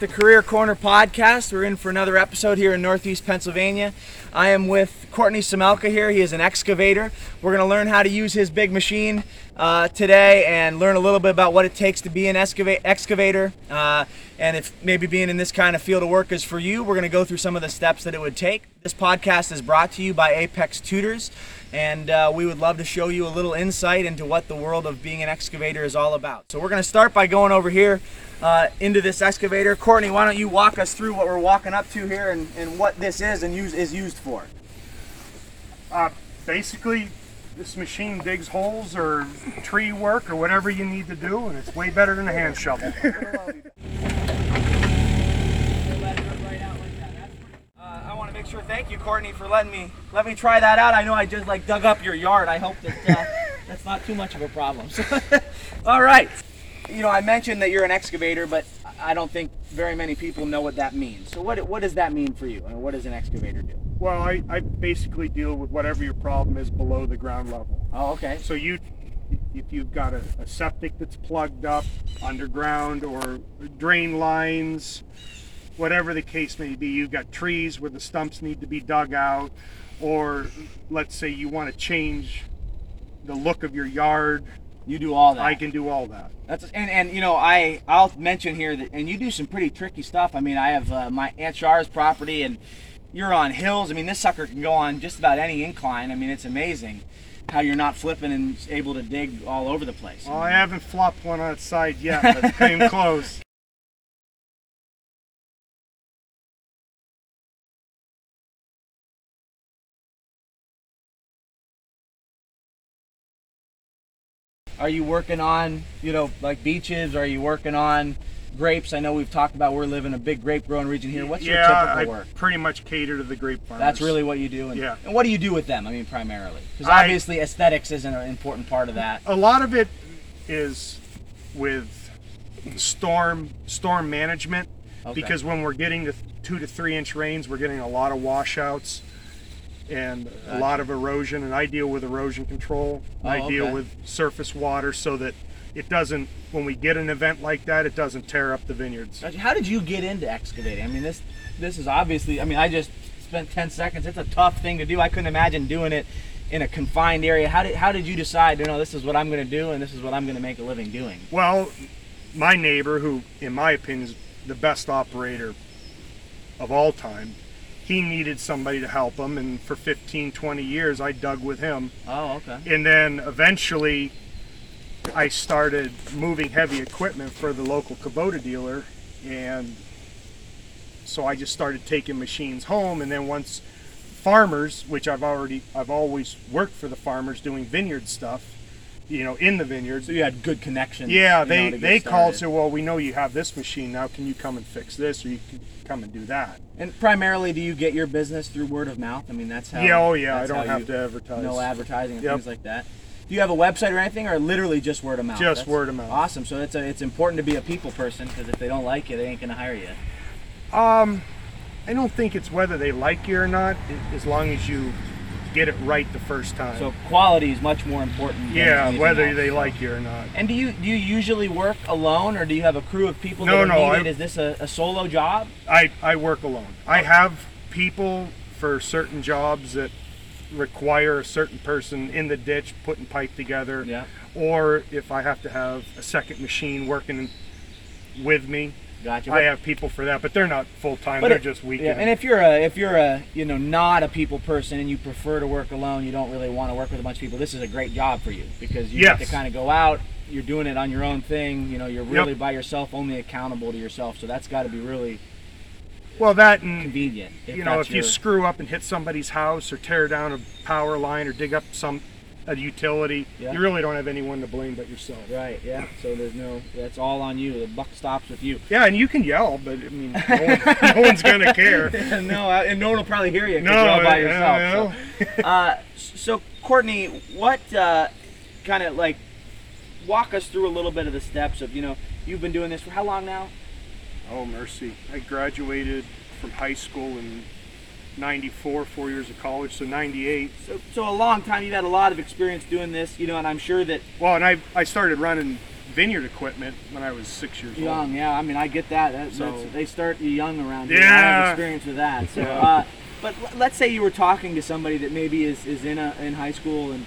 with the Career Corner podcast. We're in for another episode here in Northeast Pennsylvania. I am with Courtney Semelka here. He is an excavator. We're going to learn how to use his big machine uh, today and learn a little bit about what it takes to be an excava- excavator. Uh, and if maybe being in this kind of field of work is for you, we're going to go through some of the steps that it would take. This podcast is brought to you by Apex Tutors, and uh, we would love to show you a little insight into what the world of being an excavator is all about. So we're going to start by going over here uh, into this excavator. Courtney, why don't you walk us through what we're walking up to here and, and what this is and use, is used for? Uh, basically, this machine digs holes or tree work or whatever you need to do, and it's way better than a hand shovel. Uh, I want to make sure. Thank you, Courtney, for letting me let me try that out. I know I just like dug up your yard. I hope that uh, that's not too much of a problem. So, all right. You know, I mentioned that you're an excavator, but I don't think very many people know what that means. So, what what does that mean for you? And what does an excavator do? Well, I, I basically deal with whatever your problem is below the ground level. Oh, okay. So you, if you've got a, a septic that's plugged up underground or drain lines, whatever the case may be, you've got trees where the stumps need to be dug out, or let's say you want to change the look of your yard, You do all that. I can do all that. That's and and you know I I'll mention here that and you do some pretty tricky stuff. I mean I have uh, my Aunt Char's property and you're on hills. I mean this sucker can go on just about any incline. I mean it's amazing how you're not flipping and able to dig all over the place. Well, I haven't flopped one on its side yet, but it came close. Are you working on you know like beaches? Are you working on grapes? I know we've talked about we're living in a big grape growing region here. What's your yeah, typical I work? pretty much cater to the grape farmers. That's really what you do. And, Yeah. and what do you do with them? I mean, primarily, because I- obviously aesthetics isn't an important part of that. a lot of it is with storm storm management Okay. because when we're getting the two to three inch rains, we're getting a lot of washouts and a lot of erosion. And I deal with erosion control. Oh, I Oh, deal okay. with surface water so that it doesn't. When we get an event like that, it doesn't tear up the vineyards. How did you get into excavating? I mean, this this is obviously. I mean, I just spent ten seconds. It's a tough thing to do. I couldn't imagine doing it in a confined area. How did how did you decide? You know, this is what I'm going to do, and this is what I'm going to make a living doing. Well, my neighbor, who in my opinion is the best operator of all time, he needed somebody to help him, and for 15, 20 years, I dug with him. Oh, okay. And then eventually, I started moving heavy equipment for the local Kubota dealer, and so I just started taking machines home. And then once farmers, which I've already, I've always worked for the farmers doing vineyard stuff, you know, in the vineyards. So you had good connections. Yeah, they they called and started. said, well, we know you have this machine now. Can you come and fix this, or you can come and do that? And primarily, do you get your business through word of mouth? I mean, that's how. yeah, oh yeah, I don't have to advertise. No advertising and Yep. things like that. Do you have a website or anything, or literally just word of mouth? Just word of mouth. Awesome. So it's a, it's important to be a people person because if they don't like you, they ain't gonna hire you. Um, I don't think it's whether they like you or not, as long as you get it right the first time. So quality is much more important. than yeah, whether else, they so. like you or not. And do you do you usually work alone, or do you have a crew of people No, that no. I- Is this a, a solo job? I I work alone. I have people for certain jobs that require a certain person in the ditch putting pipe together. Yeah. Or if I have to have a second machine working with me, Gotcha. I have people for that, but they're not full time. They're it- just Yeah, weekend. and if you're a if you're a you know not a people person and you prefer to work alone, you don't really want to work with a bunch of people. This is a great job for you because you get Yes. to kind of go out. You're doing it on your own thing. You know, you're really Yep. by yourself, only accountable to yourself. So that's got to be really well, that and convenient. If you know, if you screw up and hit somebody's house or tear down a power line or dig up some a utility, Yeah. you really don't have anyone to blame but yourself. right, yeah. So there's no that's all on you. The buck stops with you. Yeah, and you can yell, but I mean, no, one, no one's gonna care. no, and no one will probably hear you. No, you're all by yourself. So. Uh, so Courtney, what uh, kind of like walk us through a little bit of the steps of you know you've been doing this for how long now? Oh mercy! I graduated from high school in '94, four years of college, so '98. So, so a long time. You've had a lot of experience doing this, you know, and I'm sure that Well, and I I started running vineyard equipment when I was six years old. Young, yeah. I mean, I get that. that So- they start you young around here. Yeah. I have experience with that. So, Yeah. uh, but l- let's say you were talking to somebody that maybe is, is in a in high school and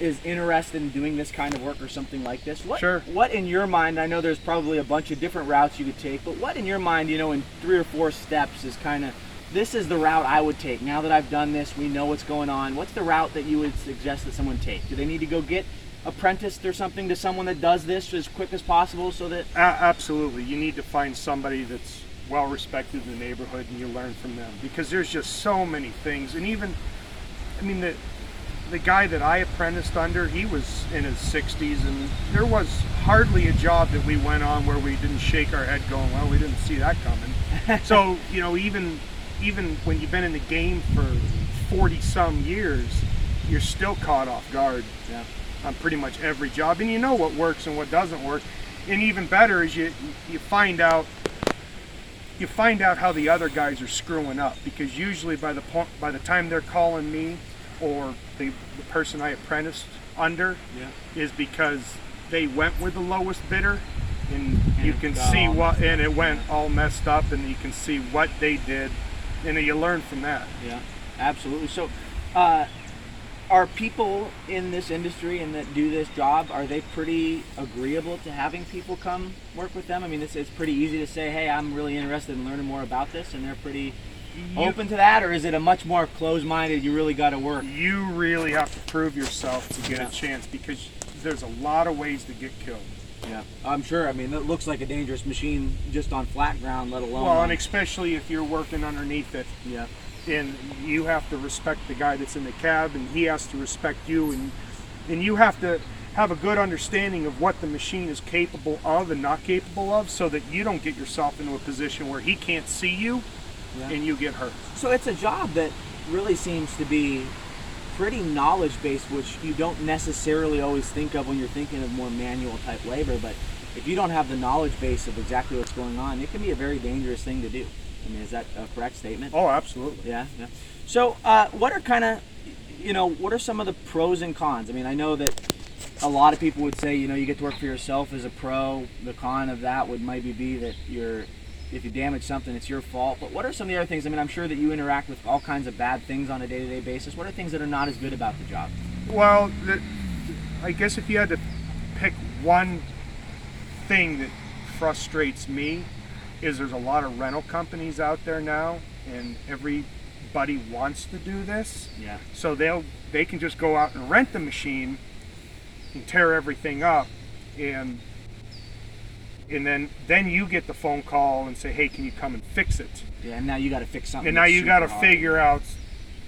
is interested in doing this kind of work or something like this. What Sure. what in your mind? I know there's probably a bunch of different routes you could take, but what in your mind, you know, in three or four steps is kind of this is the route I would take. Now that I've done this, we know what's going on. What's the route that you would suggest that someone take? Do they need to go get apprenticed or something to someone that does this as quick as possible so that absolutely. You need to find somebody that's well respected in the neighborhood and you learn from them because there's just so many things. And even, I mean, the, the guy that I apprenticed under, he was in his 60s and there was hardly a job that we went on where we didn't shake our head going, well, we didn't see that coming. so, you know, even even when you've been in the game for 40 some years, you're still caught off guard Yeah. on pretty much every job, and you know what works and what doesn't work. And even better is you you find out you find out how the other guys are screwing up because usually by the point by the time they're calling me or the, the person I apprenticed under Yeah. is because they went with the lowest bidder and, And you can see what and it went yeah. all messed up and you can see what they did and you learn from that. Yeah, absolutely. So, uh, are people in this industry and that do this job are they pretty agreeable to having people come work with them? I mean, it's, it's pretty easy to say, "Hey, I'm really interested in learning more about this," and they're pretty You- open to that, or is it a much more closed-minded? You really got to work. you really have to prove yourself to get Yeah. a chance because there's a lot of ways to get killed. Yeah, I'm sure. I mean, it looks like a dangerous machine just on flat ground, let alone. Well, and especially if you're working underneath it, yeah, and you have to respect the guy that's in the cab, and he has to respect you, and and you have to have a good understanding of what the machine is capable of and not capable of, so that you don't get yourself into a position where he can't see you yeah. and you get hurt. So it's a job that really seems to be pretty knowledge based, which you don't necessarily always think of when you're thinking of more manual type labor. But if you don't have the knowledge base of exactly what's going on, it can be a very dangerous thing to do. I mean, is that a correct statement? Oh, absolutely. Yeah, yeah. So, uh, what are kind of, you know, what are some of the pros and cons? I mean, I know that a lot of people would say, you know, you get to work for yourself as a pro. The con of that would maybe be that you're, if you damage something, it's your fault. But what are some of the other things? I mean, I'm sure that you interact with all kinds of bad things on a day-to-day basis. What are things that are not as good about the job? Well, the, I guess if you had to pick one thing that frustrates me, is there's a lot of rental companies out there now, and everybody wants to do this. Yeah. So they'll they can just go out and rent the machine and tear everything up, and and then then you get the phone call and say, hey, can you come and fix it? Yeah, and now you got to fix something. And now you got to figure out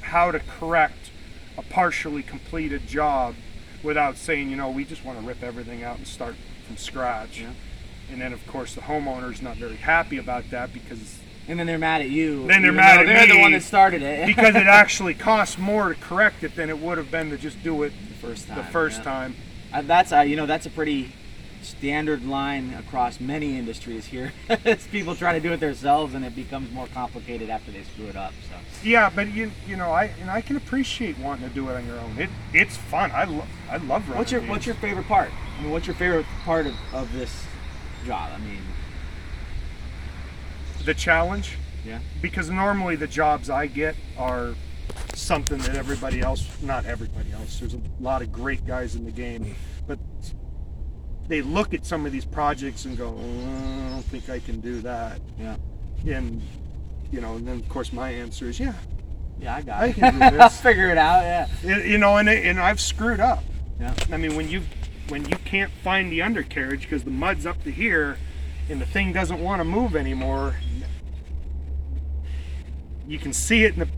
how to correct a partially completed job without saying, you know, we just want to rip everything out and start from scratch. Yeah. And then, of course, the homeowner's not very happy about that because And then they're mad at you. Then they're mad at They're the one that started it. because it actually costs more to correct it than it would have been to just do it the first time. the first yeah. time. Uh, that's uh, you know that's a pretty standard line across many industries here. it's people try to do it themselves, and it becomes more complicated after they screw it up. So Yeah, but you you know, I and I can appreciate wanting to do it on your own. It it's fun. I love I love running. what's your these. what's your favorite part? I mean, what's your favorite part of, of this job? I mean, the challenge? yeah, because normally the jobs I get are something that everybody else, not everybody else, there's a lot of great guys in the game, they look at some of these projects and go, "Oh, I don't think I can do that. yeah, And, you know, and then of course my answer is, yeah, yeah. I got I it. can do I'll figure it out. Yeah, you know, and, it, and I've screwed up. yeah, I mean, when you when you can't find the undercarriage because the mud's up to here and the thing doesn't want to move anymore, you can see it in the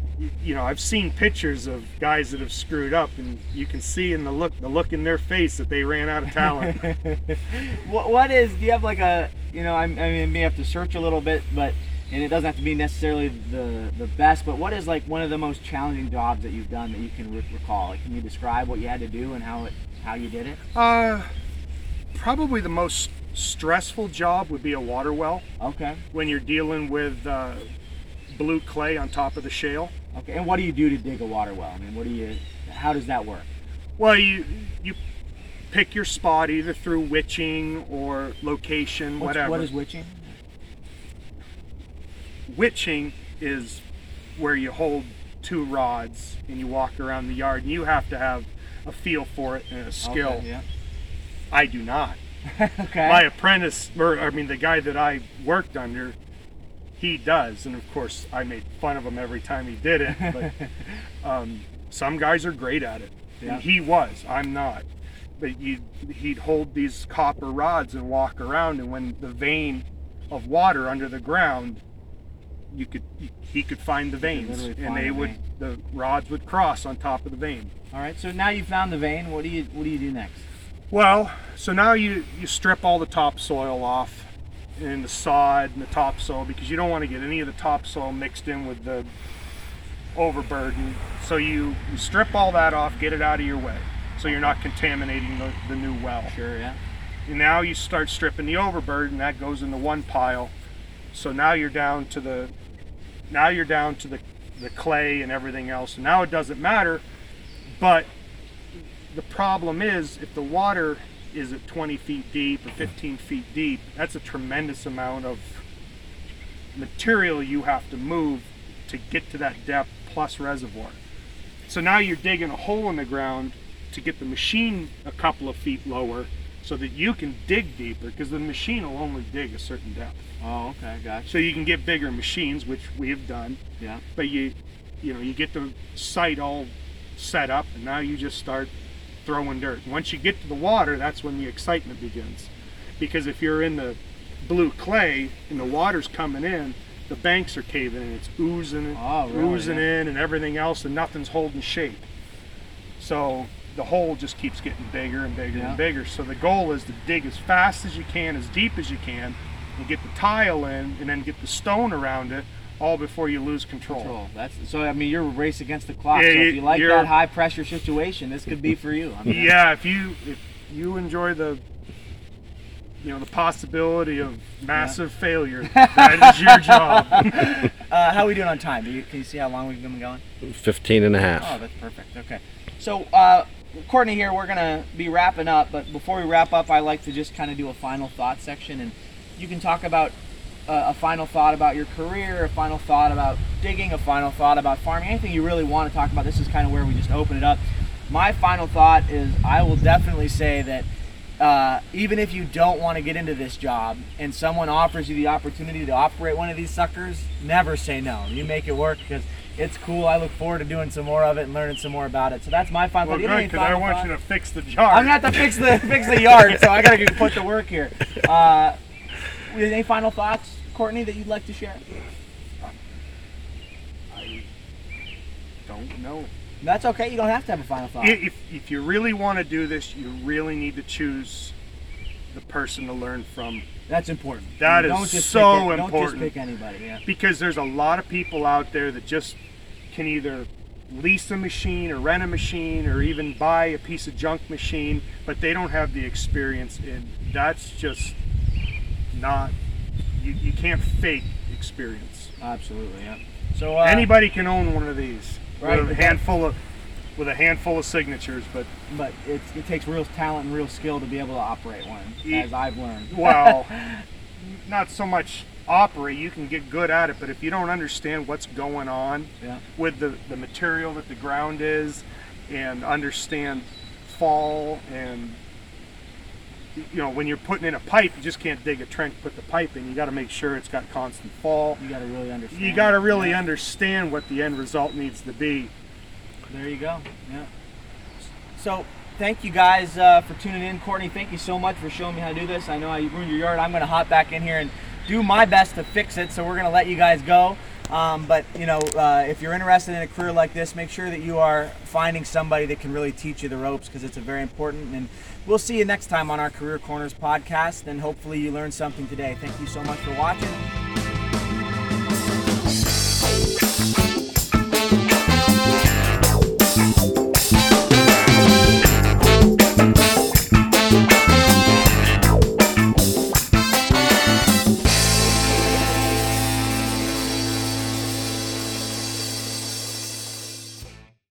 you know, I've seen pictures of guys that have screwed up and you can see in the look the look in their face that they ran out of talent. what, what is? Do you have like a? You know, I, I mean, I may have to search a little bit, but and it doesn't have to be necessarily the the best. But what is like one of the most challenging jobs that you've done that you can re- recall? Like, can you describe what you had to do and how it how you did it? uh probably the most stressful job would be a water well Okay, when you're dealing with uh, blue clay on top of the shale. Okay. And what do you do to dig a water well? I mean, what do you? How does that work? Well, you you pick your spot either through witching or location, What's- whatever. What is witching? witching is where you hold two rods and you walk around the yard and you have to have a feel for it and a skill. Okay, yeah. I do not. okay. My apprentice, or I mean, the guy that I worked under, he does, and of course, I made fun of him every time he did it. But um, some guys are great at it, Yeah. and he was. I'm not. But you, he'd hold these copper rods and walk around, and when the vein of water under the ground, you could he could find the veins, literally and they the would vein. the rods would cross on top of the vein. All right. So now you found the vein. What do you What do you do next? Well, so now you you strip all the topsoil off and the sod and the topsoil because you don't want to get any of the topsoil mixed in with the overburden. So you, you strip all that off, get it out of your way, so you're not contaminating the, the new well. Sure. Yeah. And now you start stripping the overburden. That goes into one pile. So now you're down to the now you're down to the the clay and everything else. And now it doesn't matter. But the problem is if the water is it 20 feet deep or 15 feet deep, that's a tremendous amount of material you have to move to get to that depth plus reservoir. So now you're digging a hole in the ground to get the machine a couple of feet lower so that you can dig deeper because the machine will only dig a certain depth. Oh, okay. Gotcha. So you can get bigger machines, which we have done, Yeah. but you you know, you get the site all set up and now you just start throwing dirt. Once you get to the water, that's when the excitement begins. Because if you're in the blue clay and the water's coming in, the banks are caving in, it's oozing, Oh, really? oozing in and everything else and nothing's holding shape. So the hole just keeps getting bigger and bigger Yeah. and bigger. So the goal is to dig as fast as you can, as deep as you can, and get the tile in and then get the stone around it all before you lose control. Control. That's so. I mean, you're a race against the clock. Yeah, so if you- you like that high pressure situation, this could be for you. I mean, Yeah, if you if you enjoy the you know the possibility of massive failure, that is your job. Uh, how are we doing on time? Do you, can you see how long we've been going? 15 and a half. Oh, that's perfect. Okay. So, uh, Courtney here, we're going to be wrapping up, but before we wrap up, I like to just kind of do a final thought section. And you can talk about uh, a final thought about your career, a final thought about digging, a final thought about farming, anything you really want to talk about. This is kind of where we just open it up. My final thought is I will definitely say that uh, even if you don't want to get into this job and someone offers you the opportunity to operate one of these suckers, never say no. You make it work because it's cool. I look forward to doing some more of it and learning some more about it. So that's my final well, thought. Have because I want thoughts? you to fix the jar. I'm gonna have to fix the fix the yard, so I gotta put the work here. Uh, any final thoughts, Courtney, that you'd like to share? I don't know. That's okay. You don't have to have a final thought. If if you really want to do this, you really need to choose the person to learn from That's important. That just so pick it- Don't important. just pick anybody. Yeah. because there's a lot of people out there that just can either lease a machine or rent a machine or even buy a piece of junk machine, but they don't have the experience, and that's just not. You, you can't fake experience. Absolutely. Yeah. So uh, Anybody can own one of these Right, with a handful of with a handful of signatures, but but it's, it takes real talent and real skill to be able to operate one, Ye- as I've learned. well, not so much operate. You can get good at it, but if you don't understand what's going on, Yeah. with the, the material that the ground is and understand fall and you know when you're putting in a pipe you just can't dig a trench put the pipe in you got to make sure it's got constant fall You got to really understand. you got to really Yeah. understand what the end result needs to be There you go. Yeah. So thank you guys uh, for tuning in. Courtney, thank you so much for showing me how to do this. I know I ruined your yard. I'm going to hop back in here and do my best to fix it. So we're going to let you guys go. Um, but you know, uh, if you're interested in a career like this, make sure that you are finding somebody that can really teach you the ropes because it's a very important. And we'll see you next time on our Career Corners podcast. And hopefully you learned something today. Thank you so much for watching.